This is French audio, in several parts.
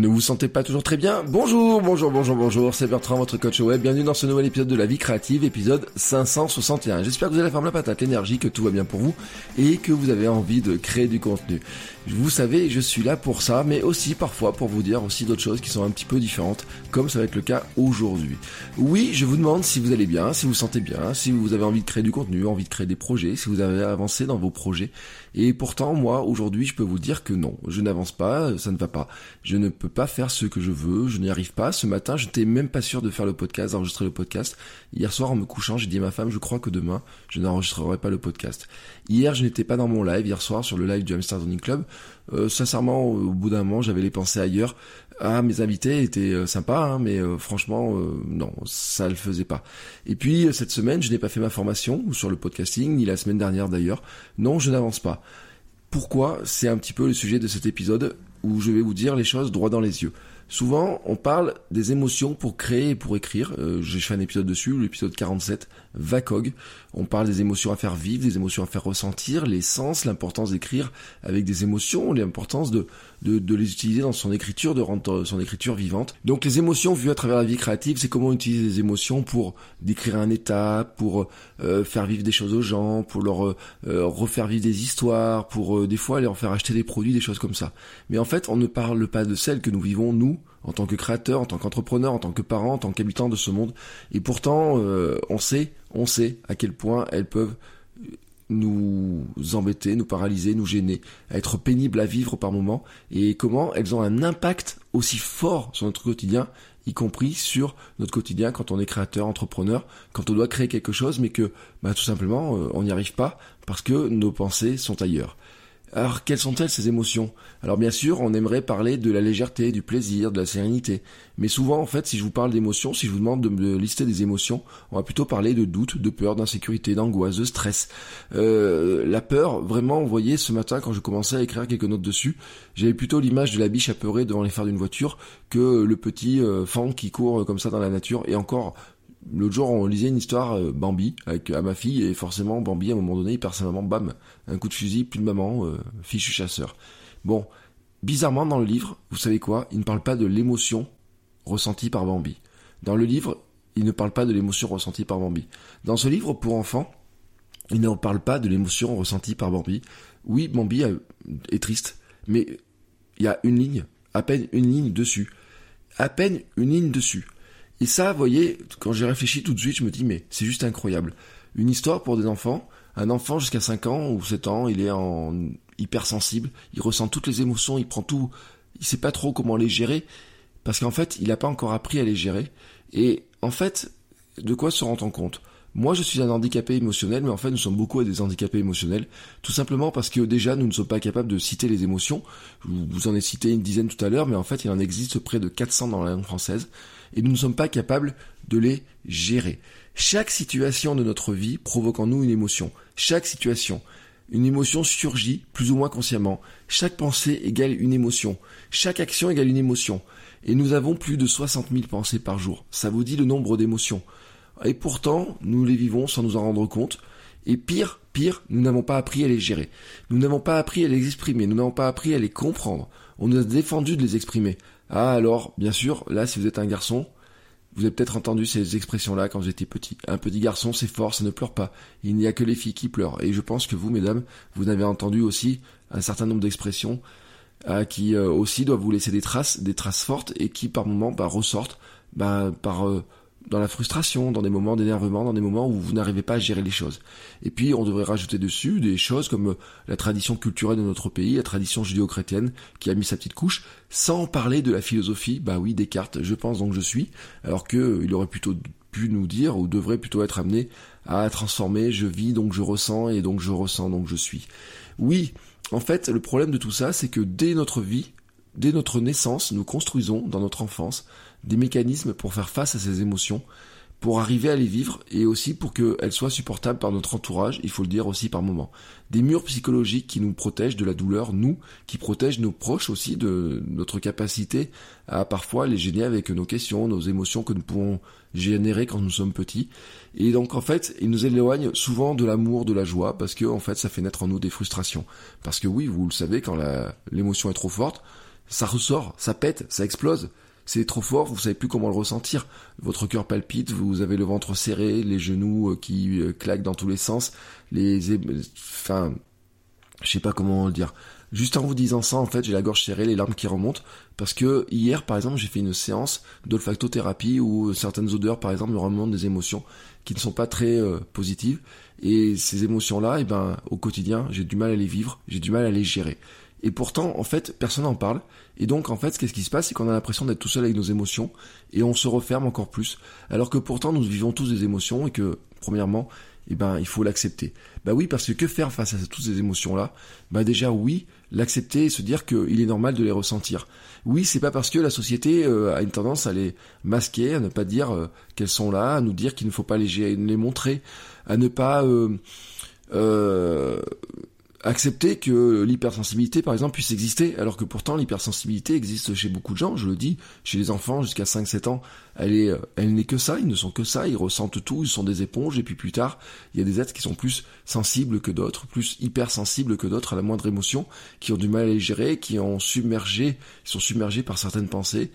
Ne vous sentez pas toujours très bien Bonjour, bonjour, bonjour, bonjour, c'est Bertrand, votre coach web. Bienvenue dans ce nouvel épisode de La Vie Créative, épisode 561. J'espère que vous avez la forme la patate, l'énergie, que tout va bien pour vous et que vous avez envie de créer du contenu. Vous savez, je suis là pour ça, mais aussi parfois pour vous dire aussi d'autres choses qui sont un petit peu différentes, comme ça va être le cas aujourd'hui. Oui, je vous demande si vous allez bien, si vous vous sentez bien, si vous avez envie de créer du contenu, envie de créer des projets, si vous avez avancé dans vos projets. Et pourtant, moi, aujourd'hui, je peux vous dire que non, je n'avance pas, ça ne va pas. Je ne peux pas faire ce que je veux, je n'y arrive pas. Ce matin, je n'étais même pas sûr de faire le podcast, d'enregistrer le podcast. Hier soir, en me couchant, j'ai dit à ma femme, je crois que demain, je n'enregistrerai pas le podcast. Hier, je n'étais pas dans mon live, hier soir, sur le live du Hamster Running Club. Euh, sincèrement, au bout d'un moment, j'avais les pensées ailleurs. Ah, mes invités étaient euh, sympas, hein, mais euh, franchement, non, ça le faisait pas. Et puis, cette semaine, je n'ai pas fait ma formation, sur le podcasting, ni la semaine dernière d'ailleurs. Non, je n'avance pas. Pourquoi? C'est un petit peu le sujet de cet épisode où je vais vous dire les choses droit dans les yeux. Souvent, on parle des émotions pour créer et pour écrire. Euh, J'ai fait un épisode dessus, l'épisode 47, VACOG. On parle des émotions à faire vivre, des émotions à faire ressentir, les sens, l'importance d'écrire avec des émotions, l'importance de, de, les utiliser dans son écriture, de rendre son écriture vivante. Donc les émotions vues à travers la vie créative, c'est comment utiliser les émotions pour décrire un état, pour euh, faire vivre des choses aux gens, pour leur euh, refaire vivre des histoires, pour euh, des fois leur faire acheter des produits, des choses comme ça. Mais en fait, on ne parle pas de celles que nous vivons, nous, en tant que créateurs, en tant qu'entrepreneurs, en tant que parents, en tant qu'habitants de ce monde. Et pourtant, on sait, on sait à quel point elles peuvent nous embêter, nous paralyser, nous gêner, être pénibles à vivre par moments, et comment elles ont un impact aussi fort sur notre quotidien, y compris sur notre quotidien quand on est créateur, entrepreneur, quand on doit créer quelque chose, mais que bah, tout simplement on n'y arrive pas parce que nos pensées sont ailleurs. Alors, quelles sont-elles ces émotions? Alors bien sûr, on aimerait parler de la légèreté, du plaisir, de la sérénité. Mais souvent, en fait, si je vous parle d'émotions, si je vous demande de me lister des émotions, on va plutôt parler de doute, de peur, d'insécurité, d'angoisse, de stress. Euh, la peur, vraiment, vous voyez, ce matin, quand je commençais à écrire quelques notes dessus, j'avais plutôt l'image de la biche apeurée devant les phares d'une voiture que le petit euh, fan qui court comme ça dans la nature. Et encore, L'autre jour, on lisait une histoire euh, Bambi avec à ma fille et forcément Bambi à un moment donné il perd sa maman, bam, un coup de fusil, plus de maman, euh, fichu chasseur. Bon, bizarrement dans le livre, vous savez quoi? Il ne parle pas de l'émotion ressentie par Bambi. Dans le livre, il ne parle pas de l'émotion ressentie par Bambi. Dans ce livre pour enfants, il ne parle pas de l'émotion ressentie par Bambi. Oui, Bambi est triste, mais il y a une ligne, à peine une ligne dessus, à peine une ligne dessus. Et ça, vous voyez, quand j'ai réfléchi tout de suite, je me dis, mais c'est juste incroyable. Une histoire pour des enfants, un enfant jusqu'à 5 ans ou 7 ans, il est en hypersensible, il ressent toutes les émotions, il prend tout, il sait pas trop comment les gérer, parce qu'en fait, il n'a pas encore appris à les gérer. Et en fait, de quoi se rend-on compte? Moi, je suis un handicapé émotionnel, mais en fait, nous sommes beaucoup à des handicapés émotionnels, tout simplement parce que déjà, nous ne sommes pas capables de citer les émotions. Je vous en ai cité une dizaine tout à l'heure, mais en fait, il en existe près de 400 dans la langue française et nous ne sommes pas capables de les gérer. Chaque situation de notre vie provoque en nous une émotion. Chaque situation. Une émotion surgit, plus ou moins consciemment. Chaque pensée égale une émotion. Chaque action égale une émotion. Et nous avons plus de 60 000 pensées par jour. Ça vous dit le nombre d'émotions. Et pourtant, nous les vivons sans nous en rendre compte. Et pire, pire, nous n'avons pas appris à les gérer. Nous n'avons pas appris à les exprimer. Nous n'avons pas appris à les comprendre. On nous a défendu de les exprimer. Ah alors, bien sûr, là si vous êtes un garçon, vous avez peut-être entendu ces expressions-là quand vous étiez petit. Un petit garçon, c'est fort, ça ne pleure pas. Il n'y a que les filles qui pleurent. Et je pense que vous, mesdames, vous avez entendu aussi un certain nombre d'expressions euh, qui euh, aussi doivent vous laisser des traces, des traces fortes et qui par moments bah, ressortent bah, par euh, dans la frustration, dans des moments d'énervement, dans des moments où vous n'arrivez pas à gérer les choses. Et puis on devrait rajouter dessus des choses comme euh, la tradition culturelle de notre pays, la tradition judéo-chrétienne qui a mis sa petite couche, sans parler de la philosophie, bah oui, Descartes, je pense donc je suis, alors que euh, aurait plutôt pu nous dire, ou devrait plutôt être amené à transformer, je vis donc je ressens et donc je ressens donc je suis. Oui, en fait, le problème de tout ça, c'est que dès notre vie, dès notre naissance, nous construisons dans notre enfance des mécanismes pour faire face à ces émotions pour arriver à les vivre et aussi pour qu'elles soient supportables par notre entourage, il faut le dire aussi par moment. Des murs psychologiques qui nous protègent de la douleur, nous, qui protègent nos proches aussi de notre capacité à parfois les gêner avec nos questions, nos émotions que nous pouvons générer quand nous sommes petits. Et donc en fait, ils nous éloignent souvent de l'amour, de la joie, parce que en fait ça fait naître en nous des frustrations. Parce que oui, vous le savez, quand l'émotion est trop forte, ça ressort, ça pète, ça explose c'est trop fort, vous savez plus comment le ressentir. Votre cœur palpite, vous avez le ventre serré, les genoux euh, qui euh, claquent dans tous les sens, les, enfin, je sais pas comment le dire. Juste en vous disant ça, en fait, j'ai la gorge serrée, les larmes qui remontent, parce que hier, par exemple, j'ai fait une séance d'olfactothérapie où certaines odeurs, par exemple, me remontent des émotions qui ne sont pas très euh, positives, et ces émotions-là, eh ben, au quotidien, j'ai du mal à les vivre, j'ai du mal à les gérer. Et pourtant, en fait, personne n'en parle. Et donc, en fait, qu'est-ce qui se passe? C'est qu'on a l'impression d'être tout seul avec nos émotions et on se referme encore plus. Alors que pourtant, nous vivons tous des émotions et que, premièrement, eh ben, il faut l'accepter. Bah oui, parce que que faire face à toutes ces émotions-là? Bah déjà, oui, l'accepter et se dire qu'il est normal de les ressentir. Oui, c'est pas parce que la société euh, a une tendance à les masquer, à ne pas dire euh, qu'elles sont là, à nous dire qu'il ne faut pas les, les montrer, à ne pas euh, euh accepter que l'hypersensibilité, par exemple, puisse exister, alors que pourtant l'hypersensibilité existe chez beaucoup de gens, je le dis, chez les enfants jusqu'à 5-7 ans, elle est, elle n'est que ça, ils ne sont que ça, ils ressentent tout, ils sont des éponges, et puis plus tard, il y a des êtres qui sont plus sensibles que d'autres, plus hypersensibles que d'autres à la moindre émotion, qui ont du mal à les gérer, qui ont submergé, sont submergés par certaines pensées,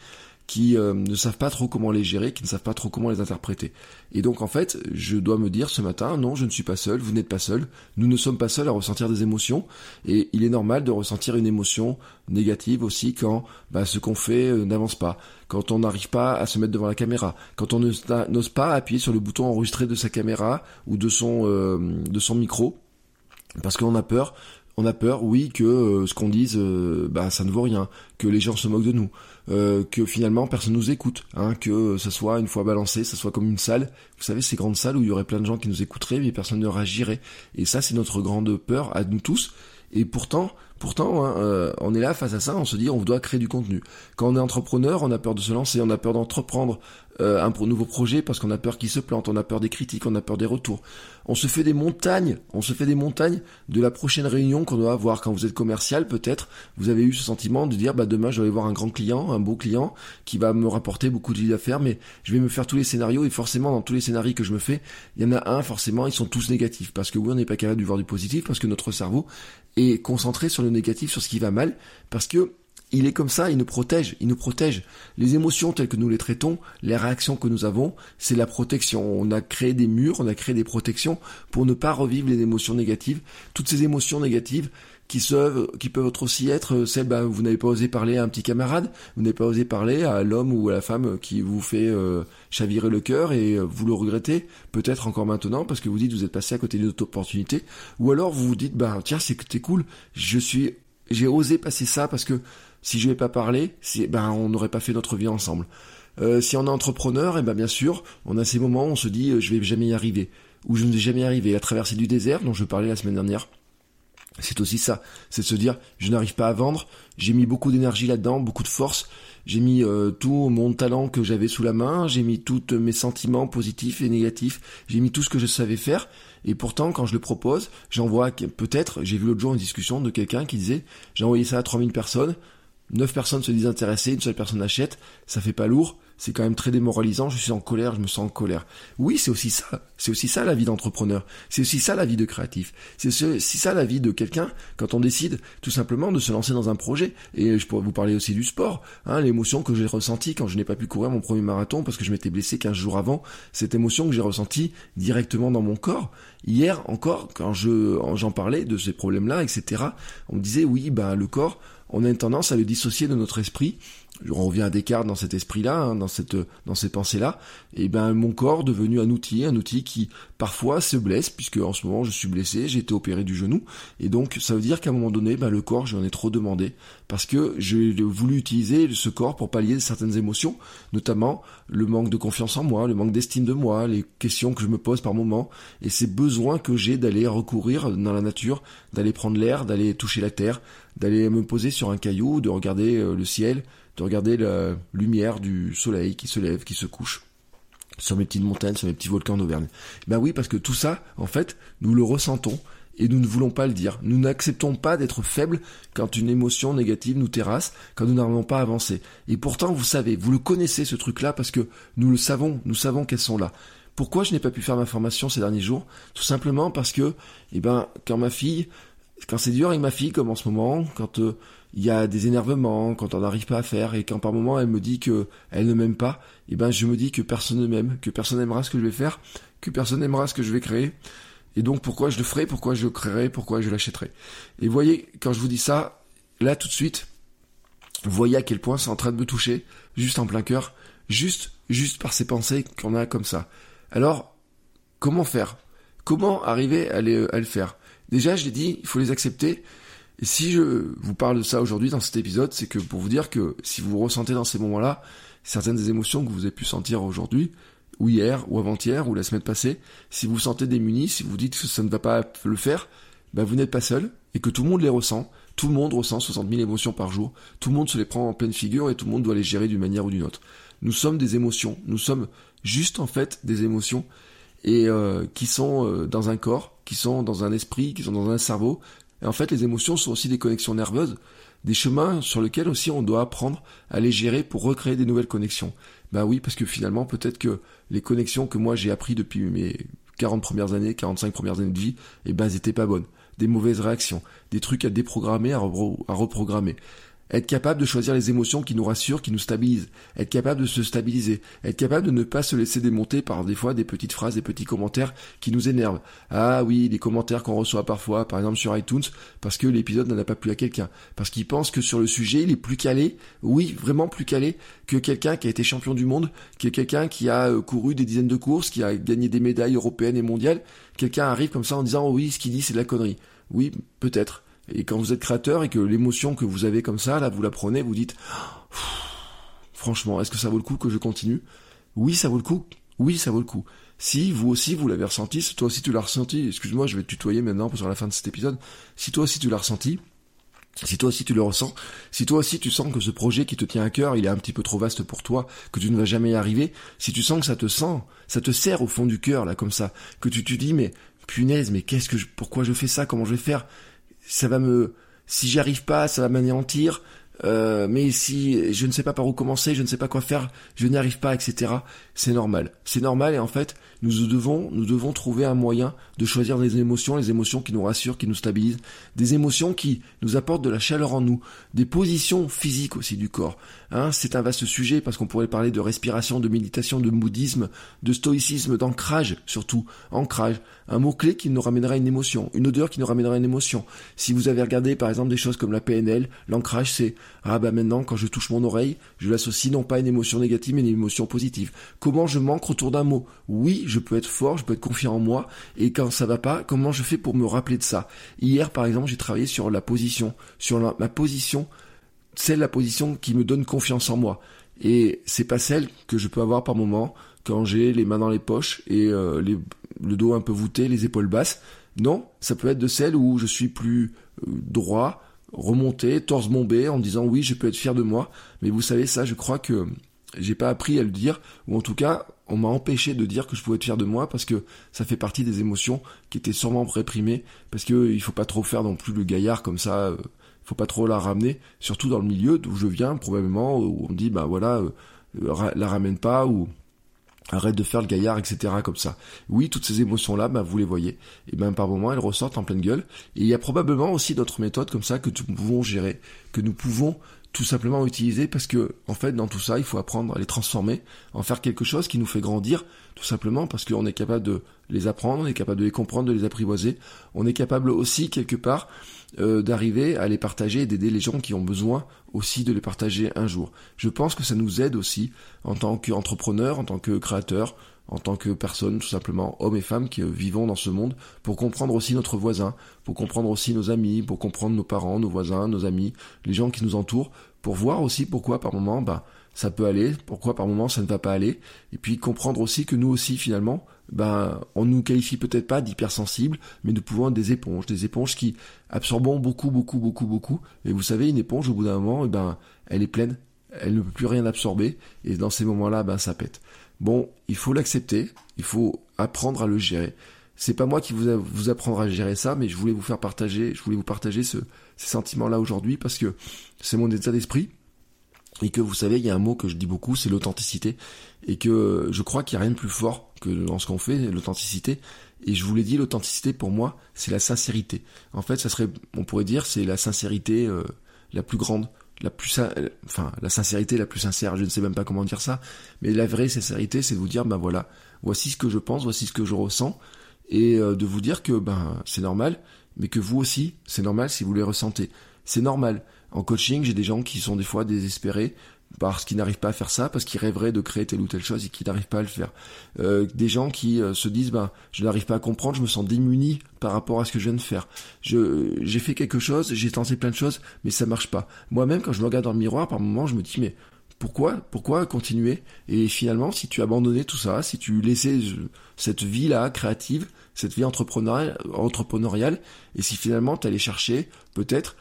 qui euh, ne savent pas trop comment les gérer, qui ne savent pas trop comment les interpréter. Et donc en fait, je dois me dire ce matin, non, je ne suis pas seul, vous n'êtes pas seul, nous ne sommes pas seuls à ressentir des émotions, et il est normal de ressentir une émotion négative aussi quand bah, ce qu'on fait euh, n'avance pas, quand on n'arrive pas à se mettre devant la caméra, quand on n'ose pas appuyer sur le bouton enregistrer de sa caméra ou de son, euh, de son micro, parce qu'on a peur on a peur, oui, que euh, ce qu'on dise, euh, bah, ça ne vaut rien, que les gens se moquent de nous, euh, que finalement personne nous écoute, hein, que ça soit une fois balancé, ça soit comme une salle. Vous savez, ces grandes salles où il y aurait plein de gens qui nous écouteraient, mais personne ne réagirait. Et ça, c'est notre grande peur à nous tous. Et pourtant, pourtant, hein, on est là face à ça, on se dit on doit créer du contenu. Quand on est entrepreneur, on a peur de se lancer, on a peur d'entreprendre, euh, un nouveau projet parce qu'on a peur qu'il se plante, on a peur des critiques, on a peur des retours. On se fait des montagnes, on se fait des montagnes de la prochaine réunion qu'on doit avoir quand vous êtes commercial peut-être. Vous avez eu ce sentiment de dire bah demain je vais voir un grand client, un beau client qui va me rapporter beaucoup de d'affaires, mais je vais me faire tous les scénarios et forcément dans tous les scénarios que je me fais, il y en a un forcément ils sont tous négatifs parce que oui on n'est pas capable de voir du positif parce que notre cerveau est concentré sur négatif, sur ce qui va mal parce que il est comme ça, il nous protège, il nous protège. Les émotions telles que nous les traitons, les réactions que nous avons, c'est la protection. On a créé des murs, on a créé des protections pour ne pas revivre les émotions négatives. Toutes ces émotions négatives qui, qui peuvent aussi être celles, ben, vous n'avez pas osé parler à un petit camarade, vous n'avez pas osé parler à l'homme ou à la femme qui vous fait euh, chavirer le cœur et euh, vous le regrettez, peut-être encore maintenant parce que vous dites vous êtes passé à côté d'une autre opportunité, ou alors vous vous dites bah tiens c'est cool, je suis j'ai osé passer ça parce que si je n'ai pas parlé, si, ben, on n'aurait pas fait notre vie ensemble. Euh, si on est entrepreneur, et eh ben bien sûr, on a ces moments où on se dit euh, je vais jamais y arriver, ou je ne vais jamais y arriver. La traversée du désert dont je parlais la semaine dernière, c'est aussi ça, c'est de se dire je n'arrive pas à vendre, j'ai mis beaucoup d'énergie là-dedans, beaucoup de force, j'ai mis euh, tout mon talent que j'avais sous la main, j'ai mis tous mes sentiments positifs et négatifs, j'ai mis tout ce que je savais faire, et pourtant quand je le propose, j'envoie peut-être, j'ai vu l'autre jour une discussion de quelqu'un qui disait j'ai envoyé ça à 3000 personnes, 9 personnes se disent intéressées, une seule personne achète, ça fait pas lourd, c'est quand même très démoralisant, je suis en colère, je me sens en colère. Oui, c'est aussi ça, c'est aussi ça la vie d'entrepreneur, c'est aussi ça la vie de créatif, c'est aussi ça la vie de quelqu'un quand on décide tout simplement de se lancer dans un projet. Et je pourrais vous parler aussi du sport, hein, l'émotion que j'ai ressentie quand je n'ai pas pu courir mon premier marathon parce que je m'étais blessé 15 jours avant, cette émotion que j'ai ressentie directement dans mon corps. Hier encore, quand je j'en parlais de ces problèmes-là, etc., on me disait oui, ben le corps, on a une tendance à le dissocier de notre esprit. On revient à Descartes dans cet esprit-là, hein, dans cette, dans ces pensées-là, et ben mon corps devenu un outil, un outil qui parfois se blesse, puisque en ce moment je suis blessé, j'ai été opéré du genou, et donc ça veut dire qu'à un moment donné, ben, le corps j'en ai trop demandé, parce que j'ai voulu utiliser ce corps pour pallier certaines émotions, notamment le manque de confiance en moi, le manque d'estime de moi, les questions que je me pose par moment, et ces besoins que j'ai d'aller recourir dans la nature, d'aller prendre l'air, d'aller toucher la terre, d'aller me poser sur un caillou, de regarder euh, le ciel, de regarder la lumière du soleil qui se lève, qui se couche sur mes petites montagnes, sur mes petits volcans d'Auvergne. Ben oui, parce que tout ça, en fait, nous le ressentons et nous ne voulons pas le dire. Nous n'acceptons pas d'être faibles quand une émotion négative nous terrasse, quand nous n'arrivons pas à avancer. Et pourtant, vous savez, vous le connaissez ce truc-là parce que nous le savons, nous savons qu'elles sont là. Pourquoi je n'ai pas pu faire ma formation ces derniers jours? Tout simplement parce que, eh ben, quand ma fille, quand c'est dur avec ma fille, comme en ce moment, quand euh, il y a des énervements quand on n'arrive pas à faire et quand par moment elle me dit que elle ne m'aime pas, et eh ben je me dis que personne ne m'aime, que personne n'aimera ce que je vais faire, que personne n'aimera ce que je vais créer. Et donc pourquoi je le ferai, pourquoi je le créerai, pourquoi je l'achèterai. Et voyez, quand je vous dis ça, là tout de suite, voyez à quel point c'est en train de me toucher, juste en plein cœur, juste, juste par ces pensées qu'on a comme ça. Alors, comment faire? Comment arriver à le faire? Déjà, je l'ai dit, il faut les accepter. Et si je vous parle de ça aujourd'hui dans cet épisode, c'est que pour vous dire que si vous ressentez dans ces moments-là certaines des émotions que vous avez pu sentir aujourd'hui, ou hier, ou avant-hier, ou la semaine passée, si vous vous sentez démuni, si vous dites que ça ne va pas le faire, ben vous n'êtes pas seul, et que tout le monde les ressent. Tout le monde ressent 60 000 émotions par jour. Tout le monde se les prend en pleine figure et tout le monde doit les gérer d'une manière ou d'une autre. Nous sommes des émotions. Nous sommes juste en fait des émotions et euh, qui sont euh, dans un corps, qui sont dans un esprit, qui sont dans un cerveau, et en fait, les émotions sont aussi des connexions nerveuses, des chemins sur lesquels aussi on doit apprendre à les gérer pour recréer des nouvelles connexions. Ben oui, parce que finalement, peut-être que les connexions que moi j'ai appris depuis mes 40 premières années, 45 premières années de vie, eh ben, elles étaient pas bonnes. Des mauvaises réactions, des trucs à déprogrammer, à reprogrammer. Être capable de choisir les émotions qui nous rassurent, qui nous stabilisent. Être capable de se stabiliser. Être capable de ne pas se laisser démonter par des fois des petites phrases, des petits commentaires qui nous énervent. Ah oui, les commentaires qu'on reçoit parfois, par exemple sur iTunes, parce que l'épisode n'en a pas plu à quelqu'un. Parce qu'il pense que sur le sujet, il est plus calé, oui, vraiment plus calé que quelqu'un qui a été champion du monde, que quelqu'un qui a euh, couru des dizaines de courses, qui a gagné des médailles européennes et mondiales. Quelqu'un arrive comme ça en disant, oh oui, ce qu'il dit, c'est de la connerie. Oui, peut-être. Et quand vous êtes créateur et que l'émotion que vous avez comme ça, là, vous la prenez, vous dites, franchement, est-ce que ça vaut le coup que je continue? Oui, ça vaut le coup. Oui, ça vaut le coup. Si vous aussi vous l'avez ressenti, si toi aussi tu l'as ressenti, excuse-moi, je vais te tutoyer maintenant sur la fin de cet épisode. Si toi aussi tu l'as ressenti, si toi aussi tu le ressens, si toi aussi tu sens que ce projet qui te tient à cœur, il est un petit peu trop vaste pour toi, que tu ne vas jamais y arriver, si tu sens que ça te sent, ça te serre au fond du cœur là comme ça, que tu te dis mais punaise, mais qu'est-ce que je, pourquoi je fais ça, comment je vais faire? Ça va me, si j'y arrive pas, ça va m'anéantir. Euh, mais si je ne sais pas par où commencer, je ne sais pas quoi faire, je n'y arrive pas, etc. C'est normal. C'est normal et en fait, nous devons, nous devons trouver un moyen de choisir des émotions, les émotions qui nous rassurent, qui nous stabilisent, des émotions qui nous apportent de la chaleur en nous, des positions physiques aussi du corps. Hein, c'est un vaste sujet parce qu'on pourrait parler de respiration, de méditation, de bouddhisme, de stoïcisme, d'ancrage surtout. Ancrage, un mot-clé qui nous ramènera une émotion, une odeur qui nous ramènera une émotion. Si vous avez regardé par exemple des choses comme la PNL, l'ancrage c'est ah bah maintenant quand je touche mon oreille, je l'associe non pas à une émotion négative mais à une émotion positive. Comment je manque autour d'un mot? Oui, je peux être fort, je peux être confiant en moi et quand ça va pas, comment je fais pour me rappeler de ça? Hier par exemple, j'ai travaillé sur la position, sur ma position c'est la position qui me donne confiance en moi. Et c'est pas celle que je peux avoir par moment quand j'ai les mains dans les poches et euh, le dos un peu voûté, les épaules basses. Non, ça peut être de celle où je suis plus euh, droit, remonté, torse bombé, en disant oui, je peux être fier de moi. Mais vous savez ça, je crois que j'ai pas appris à le dire, ou en tout cas, on m'a empêché de dire que je pouvais être fier de moi parce que ça fait partie des émotions qui étaient sûrement réprimées, parce que il faut pas trop faire non plus le gaillard comme ça. Euh, faut pas trop la ramener, surtout dans le milieu d'où je viens, probablement, où on dit, bah voilà, euh, la ramène pas, ou arrête de faire le gaillard, etc. comme ça. Oui, toutes ces émotions-là, bah, vous les voyez. Et ben par moments, elles ressortent en pleine gueule. Et il y a probablement aussi d'autres méthodes comme ça que nous pouvons gérer, que nous pouvons tout simplement utiliser parce que en fait dans tout ça il faut apprendre à les transformer, en faire quelque chose qui nous fait grandir, tout simplement parce qu'on est capable de les apprendre, on est capable de les comprendre, de les apprivoiser, on est capable aussi quelque part euh, d'arriver à les partager et d'aider les gens qui ont besoin aussi de les partager un jour. Je pense que ça nous aide aussi en tant qu'entrepreneur, en tant que créateur, en tant que personne, tout simplement, hommes et femmes qui vivons dans ce monde, pour comprendre aussi notre voisin, pour comprendre aussi nos amis, pour comprendre nos parents, nos voisins, nos amis, les gens qui nous entourent, pour voir aussi pourquoi par moment, bah, ça peut aller, pourquoi par moment ça ne va pas aller, et puis comprendre aussi que nous aussi finalement, ben, on nous qualifie peut-être pas d'hypersensibles, mais nous pouvons être des éponges, des éponges qui absorbent beaucoup, beaucoup, beaucoup, beaucoup. Et vous savez, une éponge, au bout d'un moment, eh ben, elle est pleine, elle ne peut plus rien absorber, et dans ces moments-là, ben, ça pète. Bon, il faut l'accepter, il faut apprendre à le gérer. C'est pas moi qui vous, vous apprendre à gérer ça, mais je voulais vous faire partager, je voulais vous partager ce, ces sentiments-là aujourd'hui parce que c'est mon état d'esprit et que vous savez, il y a un mot que je dis beaucoup, c'est l'authenticité et que je crois qu'il n'y a rien de plus fort que dans ce qu'on fait, l'authenticité. Et je vous l'ai dit, l'authenticité pour moi, c'est la sincérité. En fait, ça serait, on pourrait dire, c'est la sincérité euh, la plus grande la plus, enfin, la sincérité la plus sincère, je ne sais même pas comment dire ça, mais la vraie sincérité, c'est de vous dire, ben voilà, voici ce que je pense, voici ce que je ressens, et euh, de vous dire que, ben, c'est normal, mais que vous aussi, c'est normal si vous les ressentez. C'est normal. En coaching, j'ai des gens qui sont des fois désespérés, parce qu'ils n'arrivent pas à faire ça, parce qu'ils rêveraient de créer telle ou telle chose et qu'ils n'arrivent pas à le faire. Euh, des gens qui euh, se disent, ben, je n'arrive pas à comprendre, je me sens démuni par rapport à ce que je viens de faire. Je, j'ai fait quelque chose, j'ai tenté plein de choses, mais ça marche pas. Moi-même, quand je me regarde dans le miroir, par moments, je me dis, mais pourquoi, pourquoi continuer? Et finalement, si tu abandonnais tout ça, si tu laissais cette vie-là créative, cette vie entrepreneuriale, entrepreneuriale et si finalement tu allais chercher peut-être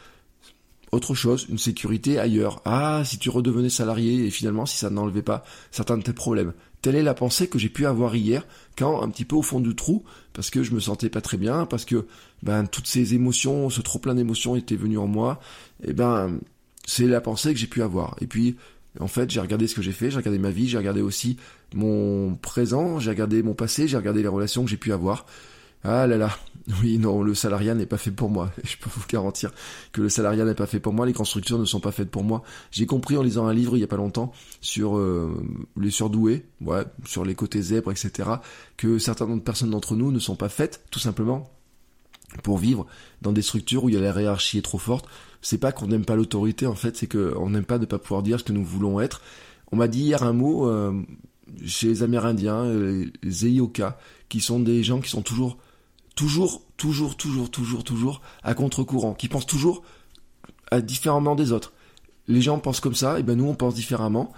autre chose, une sécurité ailleurs. Ah, si tu redevenais salarié et finalement si ça n'enlevait pas certains de tes problèmes. Telle est la pensée que j'ai pu avoir hier, quand un petit peu au fond du trou, parce que je me sentais pas très bien, parce que ben toutes ces émotions, ce trop plein d'émotions étaient venues en moi. Et ben c'est la pensée que j'ai pu avoir. Et puis en fait, j'ai regardé ce que j'ai fait, j'ai regardé ma vie, j'ai regardé aussi mon présent, j'ai regardé mon passé, j'ai regardé les relations que j'ai pu avoir. Ah là là, oui, non, le salariat n'est pas fait pour moi. Je peux vous garantir que le salariat n'est pas fait pour moi, les constructions ne sont pas faites pour moi. J'ai compris en lisant un livre il y a pas longtemps sur euh, les surdoués, ouais, sur les côtés zèbres, etc., que certaines personnes d'entre nous ne sont pas faites, tout simplement, pour vivre dans des structures où la hiérarchie est trop forte. C'est pas qu'on n'aime pas l'autorité, en fait, c'est qu'on n'aime pas ne pas pouvoir dire ce que nous voulons être. On m'a dit hier un mot euh, chez les Amérindiens, les Eioka, qui sont des gens qui sont toujours toujours, toujours, toujours, toujours, toujours à contre-courant, qui pensent toujours à différemment des autres. Les gens pensent comme ça, et ben nous on pense différemment.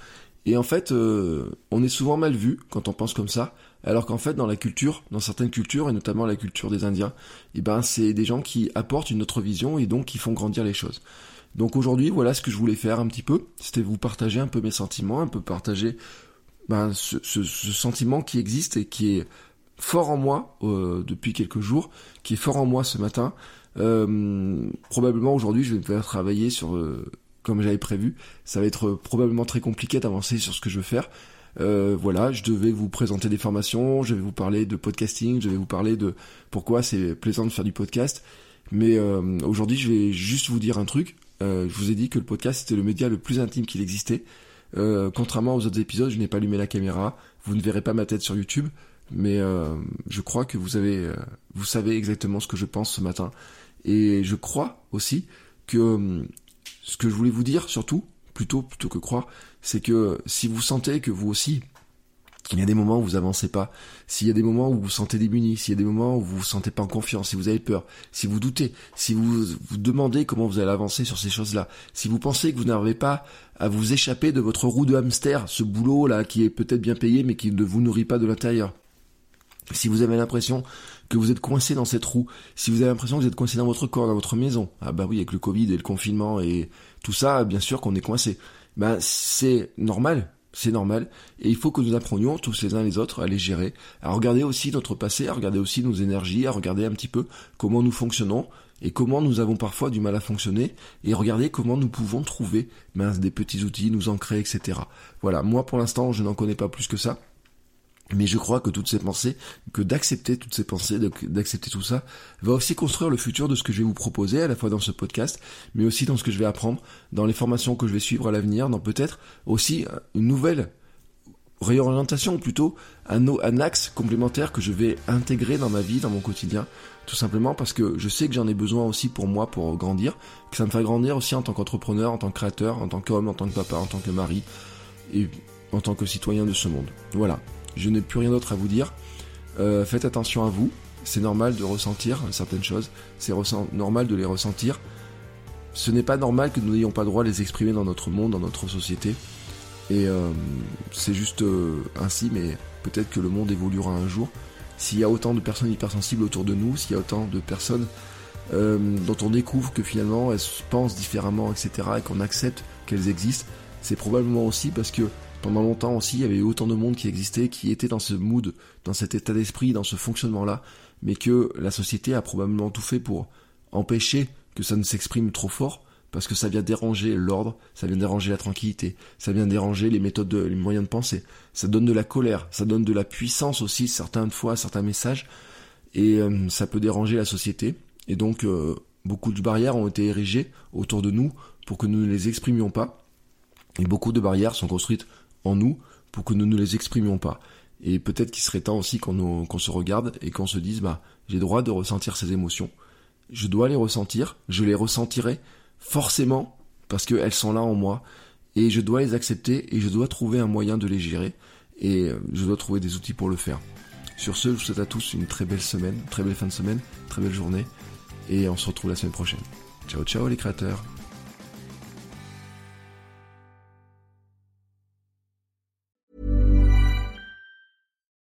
Et en fait, euh, on est souvent mal vu quand on pense comme ça, alors qu'en fait dans la culture, dans certaines cultures, et notamment la culture des Indiens, et ben c'est des gens qui apportent une autre vision et donc qui font grandir les choses. Donc aujourd'hui, voilà ce que je voulais faire un petit peu, c'était vous partager un peu mes sentiments, un peu partager ben, ce, ce sentiment qui existe et qui est fort en moi euh, depuis quelques jours, qui est fort en moi ce matin. Euh, probablement aujourd'hui, je vais faire travailler sur, euh, comme j'avais prévu. Ça va être probablement très compliqué d'avancer sur ce que je veux faire. voilà, je devais vous présenter des formations, je vais vous parler de podcasting, je vais vous parler de pourquoi c'est plaisant de faire du podcast. Mais aujourd'hui, je vais juste vous dire un truc. je vous ai dit que le podcast c'était le média le plus intime qu'il existait. contrairement aux autres épisodes, je n'ai pas allumé la caméra. Vous ne verrez pas ma tête sur YouTube mais euh, je crois que vous avez, euh, vous savez exactement ce que je pense ce matin, et je crois aussi que euh, ce que je voulais vous dire surtout, plutôt plutôt que croire, c'est que si vous sentez que vous aussi il y a des moments où vous avancez pas, s'il y a des moments où vous vous sentez démuni, s'il y a des moments où vous vous sentez pas en confiance, si vous avez peur, si vous doutez, si vous vous demandez comment vous allez avancer sur ces choses-là, si vous pensez que vous n'arrivez pas à vous échapper de votre roue de hamster, ce boulot là qui est peut-être bien payé mais qui ne vous nourrit pas de l'intérieur, si vous avez l'impression que vous êtes coincé dans cette roue, si vous avez l'impression que vous êtes coincé dans votre corps, dans votre maison, ah bah oui, avec le Covid et le confinement et tout ça, bien sûr qu'on est coincé. Ben c'est normal, c'est normal, et il faut que nous apprenions tous les uns les autres à les gérer, à regarder aussi notre passé, à regarder aussi nos énergies, à regarder un petit peu comment nous fonctionnons et comment nous avons parfois du mal à fonctionner, et regarder comment nous pouvons trouver des petits outils, nous ancrer, etc. Voilà, moi pour l'instant je n'en connais pas plus que ça. Mais je crois que toutes ces pensées, que d'accepter toutes ces pensées, d'accepter tout ça, va aussi construire le futur de ce que je vais vous proposer, à la fois dans ce podcast, mais aussi dans ce que je vais apprendre, dans les formations que je vais suivre à l'avenir, dans peut-être aussi une nouvelle réorientation, plutôt un, un axe complémentaire que je vais intégrer dans ma vie, dans mon quotidien, tout simplement parce que je sais que j'en ai besoin aussi pour moi, pour grandir, que ça me fait grandir aussi en tant qu'entrepreneur, en tant que créateur, en tant qu'homme, en tant que papa, en tant que mari, et en tant que citoyen de ce monde. Voilà je n'ai plus rien d'autre à vous dire. Euh, faites attention à vous. C'est normal de ressentir certaines choses. C'est normal de les ressentir. Ce n'est pas normal que nous n'ayons pas le droit de les exprimer dans notre monde, dans notre société. Et euh, c'est juste euh, ainsi, mais peut-être que le monde évoluera un jour. S'il y a autant de personnes hypersensibles autour de nous, s'il y a autant de personnes dont on découvre que finalement elles pensent différemment, etc., et qu'on accepte qu'elles existent, c'est probablement aussi parce que pendant longtemps aussi, il y avait autant de monde qui existait, qui était dans ce mood, dans cet état d'esprit, dans ce fonctionnement-là, mais que la société a probablement tout fait pour empêcher que ça ne s'exprime trop fort, parce que ça vient déranger l'ordre, ça vient déranger la tranquillité, ça vient déranger les méthodes, de, les moyens de penser, ça donne de la colère, ça donne de la puissance aussi, certaines fois, certains messages, et euh, ça peut déranger la société, et donc euh, beaucoup de barrières ont été érigées autour de nous pour que nous ne les exprimions pas, et beaucoup de barrières sont construites en nous pour que nous ne les exprimions pas. Et peut-être qu'il serait temps aussi qu'on se regarde et qu'on se dise, bah, j'ai droit de ressentir ces émotions. Je dois les ressentir, je les ressentirai forcément parce qu'elles sont là en moi et je dois les accepter et je dois trouver un moyen de les gérer et euh, je dois trouver des outils pour le faire. Sur ce, je vous souhaite à tous une très belle semaine, très belle fin de semaine, très belle journée et on se retrouve la semaine prochaine. Ciao ciao les créateurs